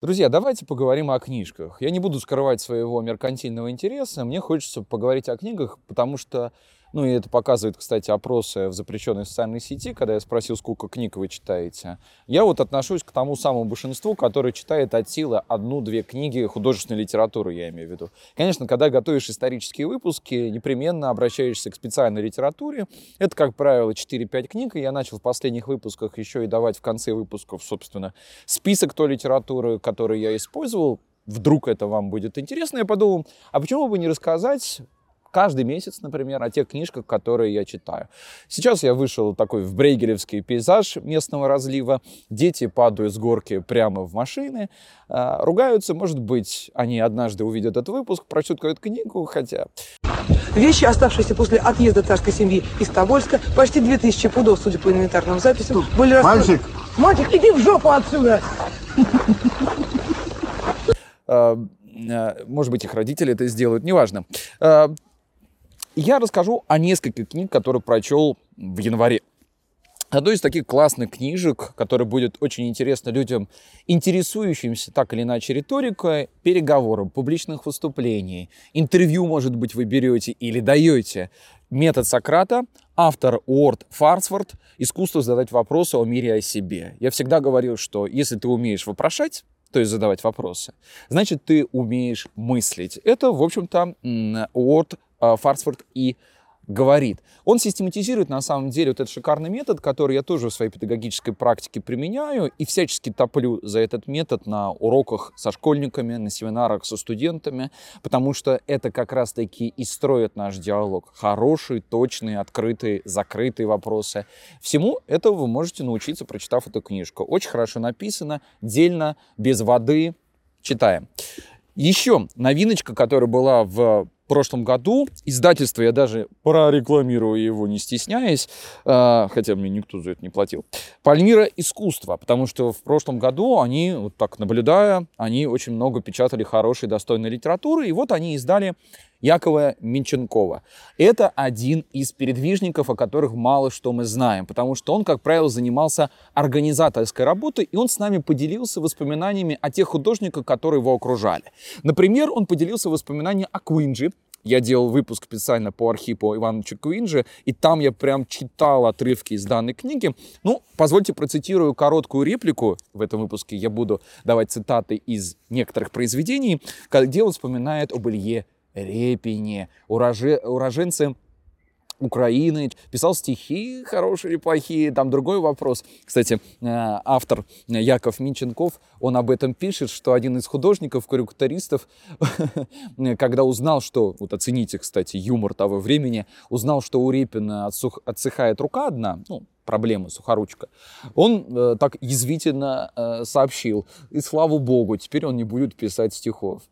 Друзья, давайте поговорим о книжках. Я не буду скрывать своего меркантильного интереса. Мне хочется поговорить о книгах, потому что ну и это показывает, кстати, опросы в запрещенной социальной сети, когда я спросил, сколько книг вы читаете. Я вот отношусь к тому самому большинству, которое читает от силы одну-две книги художественной литературы, я имею в виду. Конечно, когда готовишь исторические выпуски, непременно обращаешься к специальной литературе. Это, как правило, 4-5 книг, и я начал в последних выпусках еще и давать в конце выпусков, собственно, список той литературы, которую я использовал, вдруг это вам будет интересно, я подумал, а почему бы не рассказать каждый месяц, например, о тех книжках, которые я читаю. Сейчас я вышел такой в брейгелевский пейзаж местного разлива. Дети падают с горки прямо в машины, э, ругаются. Может быть, они однажды увидят этот выпуск, прочтут какую-то книгу, хотя... Вещи, оставшиеся после отъезда царской семьи из Тобольска, почти 2000 пудов, судя по инвентарным записям, были расстроены... Мальчик! Мальчик, иди в жопу отсюда! Может быть, их родители это сделают, неважно я расскажу о нескольких книг, которые прочел в январе. Одной из таких классных книжек, которая будет очень интересна людям, интересующимся так или иначе риторикой, переговором, публичных выступлений, интервью, может быть, вы берете или даете. Метод Сократа, автор Уорд Фарсфорд «Искусство задать вопросы о мире и о себе». Я всегда говорил, что если ты умеешь вопрошать, то есть задавать вопросы, значит, ты умеешь мыслить. Это, в общем-то, Уорд Фарсфорд и говорит. Он систематизирует на самом деле вот этот шикарный метод, который я тоже в своей педагогической практике применяю и всячески топлю за этот метод на уроках со школьниками, на семинарах со студентами, потому что это как раз-таки и строит наш диалог. Хорошие, точные, открытые, закрытые вопросы. Всему этого вы можете научиться, прочитав эту книжку. Очень хорошо написано, дельно, без воды. Читаем. Еще новиночка, которая была в прошлом году. Издательство, я даже прорекламирую его, не стесняясь, а, хотя мне никто за это не платил. Пальмира искусства, потому что в прошлом году они, вот так наблюдая, они очень много печатали хорошей, достойной литературы, и вот они издали Якова Минченкова. Это один из передвижников, о которых мало что мы знаем, потому что он, как правило, занимался организаторской работой, и он с нами поделился воспоминаниями о тех художниках, которые его окружали. Например, он поделился воспоминаниями о Куинджи, я делал выпуск специально по Архипу Ивановичу Куинджи, и там я прям читал отрывки из данной книги. Ну, позвольте процитирую короткую реплику. В этом выпуске я буду давать цитаты из некоторых произведений, где он вспоминает об Илье Репине, уроже, уроженце Украины, писал стихи хорошие или плохие, там другой вопрос. Кстати, э, автор Яков Минченков, он об этом пишет, что один из художников, карикатуристов, когда узнал, что, вот оцените, кстати, юмор того времени, узнал, что у Репина отсух, отсыхает рука одна, ну, проблемы, сухоручка, он э, так язвительно э, сообщил, и слава богу, теперь он не будет писать стихов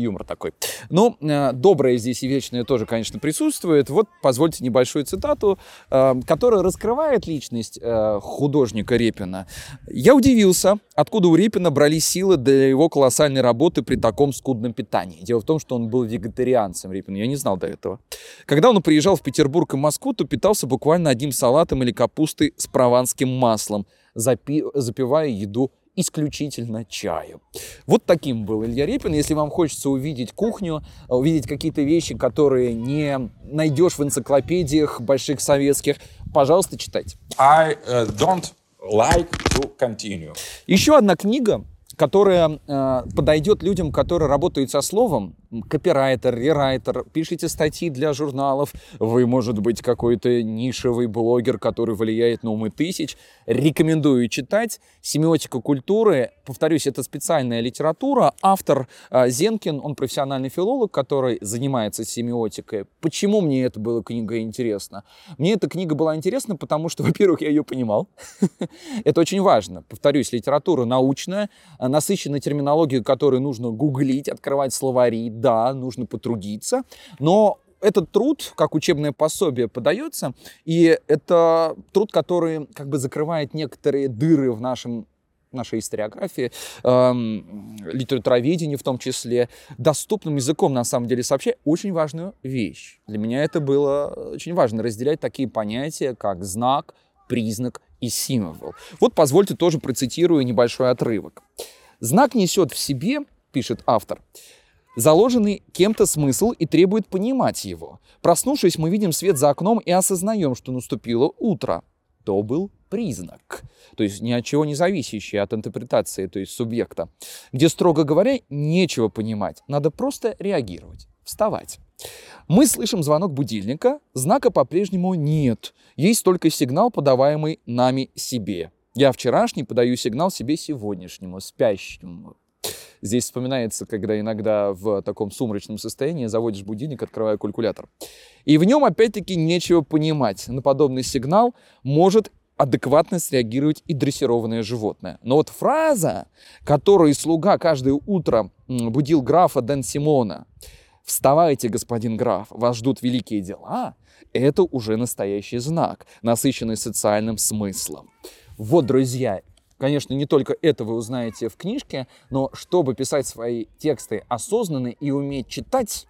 юмор такой. Ну, э, доброе здесь и вечное тоже, конечно, присутствует. Вот позвольте небольшую цитату, э, которая раскрывает личность э, художника Репина. «Я удивился, откуда у Репина брали силы для его колоссальной работы при таком скудном питании. Дело в том, что он был вегетарианцем, Репин, я не знал до этого. Когда он приезжал в Петербург и Москву, то питался буквально одним салатом или капустой с прованским маслом, запи запивая еду исключительно чаю. Вот таким был Илья Репин. Если вам хочется увидеть кухню, увидеть какие-то вещи, которые не найдешь в энциклопедиях больших советских, пожалуйста, читайте. I uh, don't like to continue. Еще одна книга, которая э, подойдет людям, которые работают со словом, копирайтер, рерайтер, пишите статьи для журналов, вы, может быть, какой-то нишевый блогер, который влияет на умы тысяч. Рекомендую читать. Семиотика культуры, повторюсь, это специальная литература. Автор э, Зенкин, он профессиональный филолог, который занимается семиотикой. Почему мне эта была книга интересна? Мне эта книга была интересна, потому что, во-первых, я ее понимал. это очень важно. Повторюсь, литература научная, насыщенная терминологией, которую нужно гуглить, открывать словари, да, нужно потрудиться, но этот труд, как учебное пособие, подается, и это труд, который как бы закрывает некоторые дыры в нашем нашей историографии, эм, литературоведении в том числе, доступным языком, на самом деле, сообщая очень важную вещь. Для меня это было очень важно, разделять такие понятия, как знак, признак и символ. Вот позвольте тоже процитирую небольшой отрывок. Знак несет в себе, пишет автор, заложенный кем-то смысл и требует понимать его. Проснувшись, мы видим свет за окном и осознаем, что наступило утро. То был признак, то есть ни от чего не зависящий от интерпретации, то есть субъекта, где, строго говоря, нечего понимать, надо просто реагировать, вставать. Мы слышим звонок будильника, знака по-прежнему нет, есть только сигнал, подаваемый нами себе. Я вчерашний подаю сигнал себе сегодняшнему, спящему. Здесь вспоминается, когда иногда в таком сумрачном состоянии заводишь будильник, открывая калькулятор. И в нем, опять-таки, нечего понимать. На подобный сигнал может адекватно среагировать и дрессированное животное. Но вот фраза, которую слуга каждое утро будил графа Дэн Симона, «Вставайте, господин граф, вас ждут великие дела», это уже настоящий знак, насыщенный социальным смыслом. Вот, друзья, Конечно, не только это вы узнаете в книжке, но чтобы писать свои тексты осознанно и уметь читать,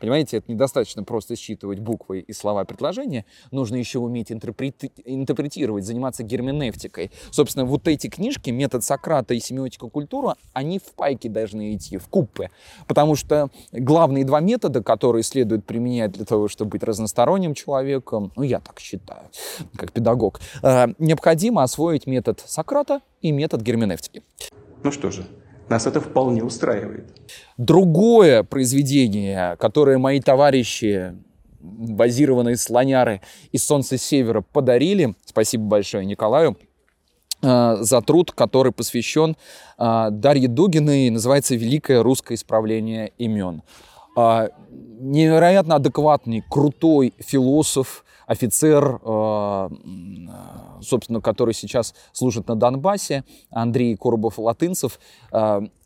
Понимаете, это недостаточно просто считывать буквы и слова предложения, нужно еще уметь интерпрети- интерпретировать, заниматься герменевтикой. Собственно, вот эти книжки, метод Сократа и семиотика культура, они в пайке должны идти, в купе. Потому что главные два метода, которые следует применять для того, чтобы быть разносторонним человеком, ну, я так считаю, как педагог, э, необходимо освоить метод Сократа и метод герменевтики. Ну что же, нас это вполне устраивает. Другое произведение, которое мои товарищи, базированные слоняры из Солнца Севера подарили, спасибо большое Николаю, э, за труд, который посвящен э, Дарье Дугиной, называется «Великое русское исправление имен». Э, невероятно адекватный, крутой философ, офицер, собственно, который сейчас служит на Донбассе, Андрей Коробов-Латынцев,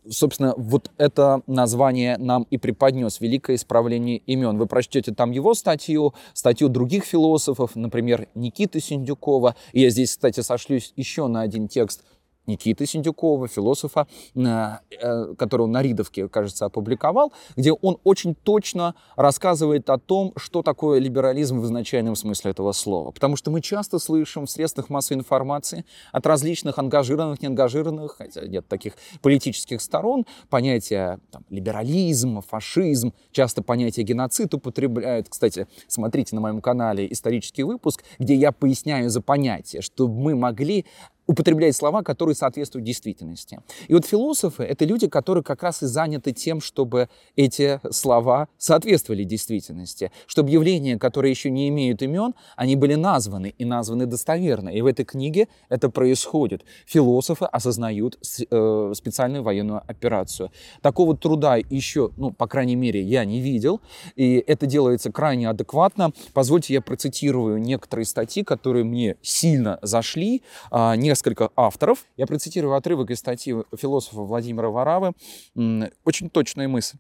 собственно, вот это название нам и преподнес «Великое исправление имен». Вы прочтете там его статью, статью других философов, например, Никиты Синдюкова. И я здесь, кстати, сошлюсь еще на один текст Никиты Синдюкова, философа, э, которого на Ридовке, кажется, опубликовал, где он очень точно рассказывает о том, что такое либерализм в изначальном смысле этого слова. Потому что мы часто слышим в средствах массовой информации от различных ангажированных, неангажированных, хотя нет таких политических сторон, понятия там, либерализм, фашизм, часто понятие геноцид употребляют. Кстати, смотрите на моем канале исторический выпуск, где я поясняю за понятие, чтобы мы могли употребляет слова, которые соответствуют действительности. И вот философы — это люди, которые как раз и заняты тем, чтобы эти слова соответствовали действительности, чтобы явления, которые еще не имеют имен, они были названы и названы достоверно. И в этой книге это происходит. Философы осознают э, специальную военную операцию. Такого труда еще, ну, по крайней мере, я не видел, и это делается крайне адекватно. Позвольте, я процитирую некоторые статьи, которые мне сильно зашли, а, несколько авторов. Я процитирую отрывок из статьи философа Владимира Варавы. Очень точная мысль.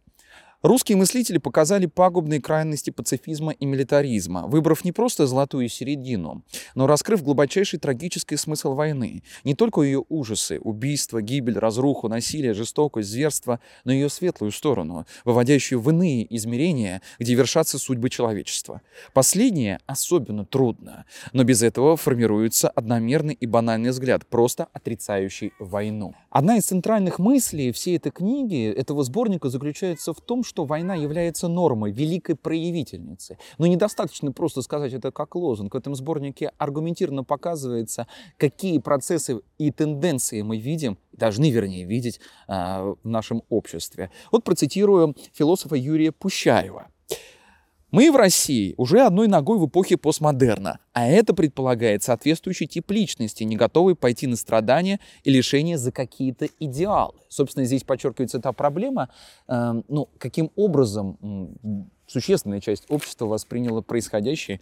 Русские мыслители показали пагубные крайности пацифизма и милитаризма, выбрав не просто золотую середину, но раскрыв глубочайший трагический смысл войны. Не только ее ужасы, убийства, гибель, разруху, насилие, жестокость, зверство, но и ее светлую сторону, выводящую в иные измерения, где вершатся судьбы человечества. Последнее особенно трудно, но без этого формируется одномерный и банальный взгляд, просто отрицающий войну. Одна из центральных мыслей всей этой книги, этого сборника, заключается в том, что война является нормой, великой проявительницей. Но недостаточно просто сказать это как лозунг. В этом сборнике аргументированно показывается, какие процессы и тенденции мы видим, должны, вернее, видеть э, в нашем обществе. Вот процитирую философа Юрия Пущаева. Мы в России уже одной ногой в эпохе постмодерна, а это предполагает соответствующий тип личности, не готовый пойти на страдания и лишения за какие-то идеалы. Собственно, здесь подчеркивается та проблема, э, ну, каким образом существенная часть общества восприняла происходящее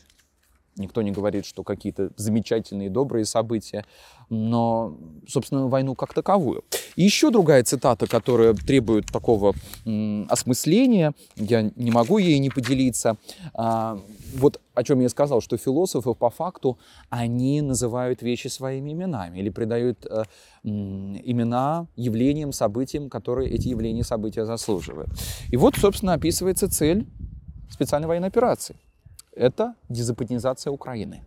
Никто не говорит, что какие-то замечательные, добрые события, но, собственно, войну как таковую. И еще другая цитата, которая требует такого осмысления, я не могу ей не поделиться. А, вот о чем я сказал, что философы по факту, они называют вещи своими именами или придают э, имена явлениям, событиям, которые эти явления, события заслуживают. И вот, собственно, описывается цель специальной военной операции – это дезапатинизация Украины.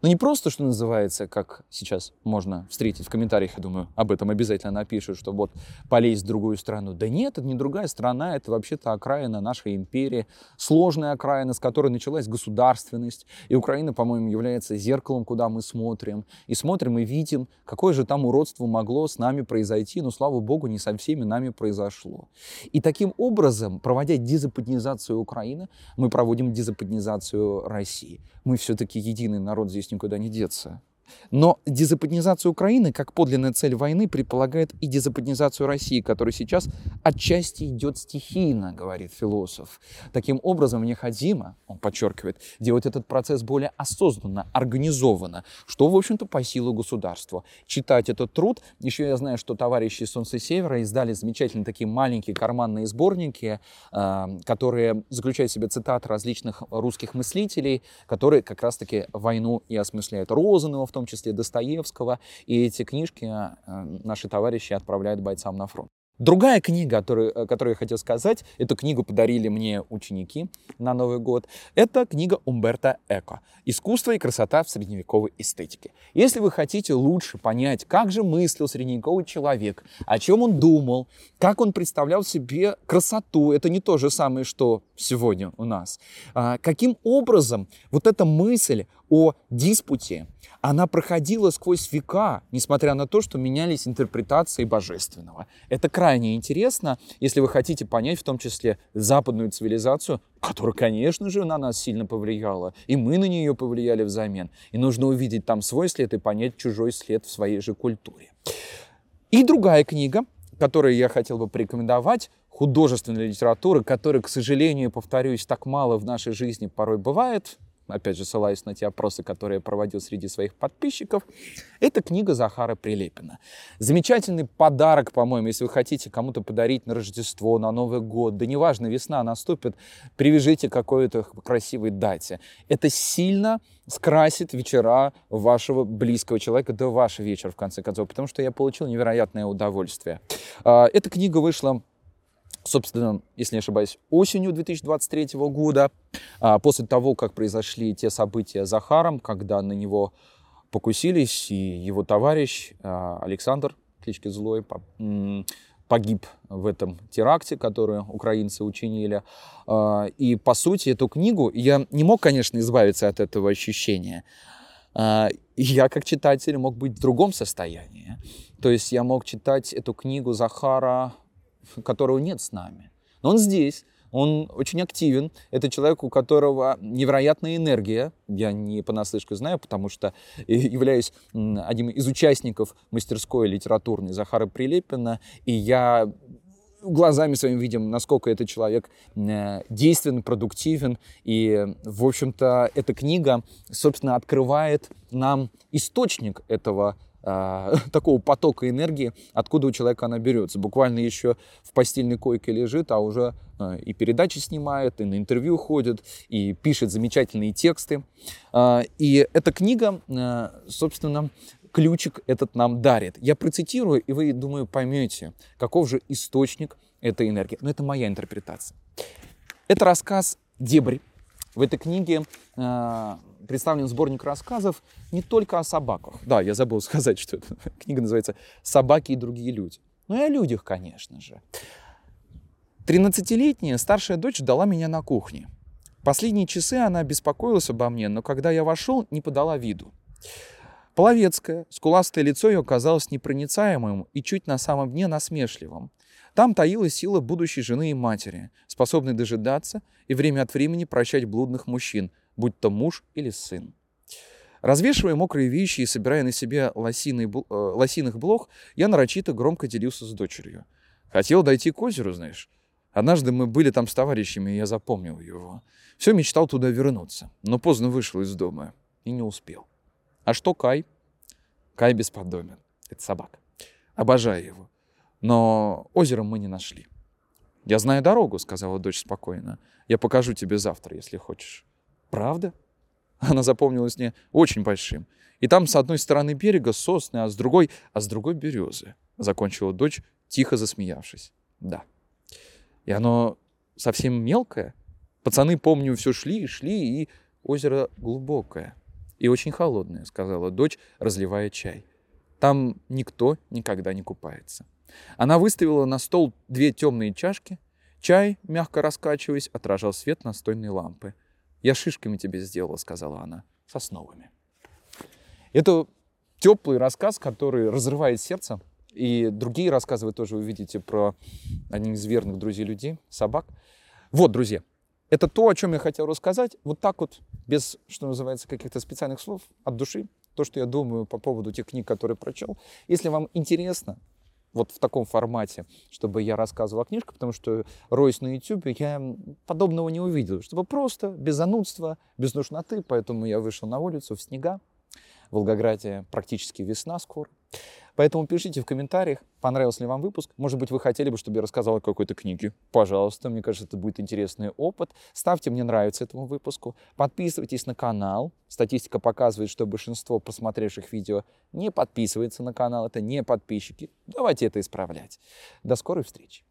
Но не просто, что называется, как сейчас можно встретить в комментариях, я думаю, об этом обязательно напишут, что вот полезть в другую страну. Да нет, это не другая страна, это вообще-то окраина нашей империи, сложная окраина, с которой началась государственность. И Украина, по-моему, является зеркалом, куда мы смотрим. И смотрим и видим, какое же там уродство могло с нами произойти, но, слава богу, не со всеми нами произошло. И таким образом, проводя дезападнизацию Украины, мы проводим дезападнизацию России. Мы все-таки единый народ здесь никуда не деться. Но дезападнизация Украины, как подлинная цель войны, предполагает и дезападнизацию России, которая сейчас отчасти идет стихийно, говорит философ. Таким образом, необходимо, он подчеркивает, делать этот процесс более осознанно, организованно, что, в общем-то, по силу государства. Читать этот труд. Еще я знаю, что товарищи Солнца Севера издали замечательные такие маленькие карманные сборники, э, которые заключают в себе цитаты различных русских мыслителей, которые как раз-таки войну и осмысляют. Розанова в том числе Достоевского, и эти книжки э, наши товарищи отправляют бойцам на фронт. Другая книга, которую, которую я хотел сказать, эту книгу подарили мне ученики на Новый год, это книга Умберто Эко «Искусство и красота в средневековой эстетике». Если вы хотите лучше понять, как же мыслил средневековый человек, о чем он думал, как он представлял себе красоту, это не то же самое, что сегодня у нас, а каким образом вот эта мысль о диспуте, она проходила сквозь века, несмотря на то, что менялись интерпретации божественного. Это крайне интересно, если вы хотите понять в том числе западную цивилизацию, которая, конечно же, на нас сильно повлияла, и мы на нее повлияли взамен. И нужно увидеть там свой след и понять чужой след в своей же культуре. И другая книга, которую я хотел бы порекомендовать, художественной литературы, которой, к сожалению, повторюсь, так мало в нашей жизни порой бывает, опять же, ссылаюсь на те опросы, которые я проводил среди своих подписчиков, это книга Захара Прилепина. Замечательный подарок, по-моему, если вы хотите кому-то подарить на Рождество, на Новый год, да неважно, весна наступит, привяжите какой-то красивой дате. Это сильно скрасит вечера вашего близкого человека, да ваш вечер, в конце концов, потому что я получил невероятное удовольствие. А, эта книга вышла собственно, если не ошибаюсь, осенью 2023 года, а, после того, как произошли те события с Захаром, когда на него покусились, и его товарищ а, Александр, клички Злой, погиб в этом теракте, который украинцы учинили. А, и, по сути, эту книгу я не мог, конечно, избавиться от этого ощущения. Я, как читатель, мог быть в другом состоянии. То есть я мог читать эту книгу Захара которого нет с нами. Но он здесь, он очень активен. Это человек, у которого невероятная энергия. Я не понаслышке знаю, потому что являюсь одним из участников мастерской литературной Захара Прилепина, и я глазами своими видим, насколько этот человек э, действенен, продуктивен. И, в общем-то, эта книга, собственно, открывает нам источник этого такого потока энергии, откуда у человека она берется. Буквально еще в постельной койке лежит, а уже а, и передачи снимает, и на интервью ходит, и пишет замечательные тексты. А, и эта книга, собственно, ключик этот нам дарит. Я процитирую, и вы, думаю, поймете, каков же источник этой энергии. Но это моя интерпретация. Это рассказ «Дебри». В этой книге представлен сборник рассказов не только о собаках. Да, я забыл сказать, что эта книга называется «Собаки и другие люди». Ну и о людях, конечно же. 13-летняя старшая дочь ждала меня на кухне. Последние часы она беспокоилась обо мне, но когда я вошел, не подала виду. Половецкое, скуластое лицо ее казалось непроницаемым и чуть на самом дне насмешливым. Там таилась сила будущей жены и матери, способной дожидаться и время от времени прощать блудных мужчин, будь то муж или сын. Развешивая мокрые вещи и собирая на себе лосиный, э, лосиных блох, я нарочито громко делился с дочерью. Хотел дойти к озеру, знаешь. Однажды мы были там с товарищами, и я запомнил его. Все мечтал туда вернуться, но поздно вышел из дома и не успел. А что Кай? Кай бесподобен. Это собака. Обожаю его. Но озеро мы не нашли. «Я знаю дорогу», — сказала дочь спокойно. «Я покажу тебе завтра, если хочешь». Правда? Она запомнилась мне очень большим. И там с одной стороны берега сосны, а с другой, а с другой березы. Закончила дочь, тихо засмеявшись. Да. И оно совсем мелкое. Пацаны, помню, все шли и шли, и озеро глубокое. И очень холодное, сказала дочь, разливая чай. Там никто никогда не купается. Она выставила на стол две темные чашки. Чай, мягко раскачиваясь, отражал свет настольной лампы. «Я шишками тебе сделала», — сказала она, — «сосновыми». Это теплый рассказ, который разрывает сердце. И другие рассказы вы тоже увидите про одних из верных друзей людей, собак. Вот, друзья, это то, о чем я хотел рассказать. Вот так вот, без, что называется, каких-то специальных слов, от души. То, что я думаю по поводу тех книг, которые прочел. Если вам интересно, вот в таком формате, чтобы я рассказывал о книжках, потому что, роясь на YouTube, я подобного не увидел. Чтобы просто, без занудства, без нужноты. Поэтому я вышел на улицу в снега. В Волгограде практически весна скоро. Поэтому пишите в комментариях, понравился ли вам выпуск. Может быть, вы хотели бы, чтобы я рассказал о какой-то книге. Пожалуйста, мне кажется, это будет интересный опыт. Ставьте «Мне нравится» этому выпуску. Подписывайтесь на канал. Статистика показывает, что большинство просмотревших видео не подписывается на канал. Это не подписчики. Давайте это исправлять. До скорой встречи.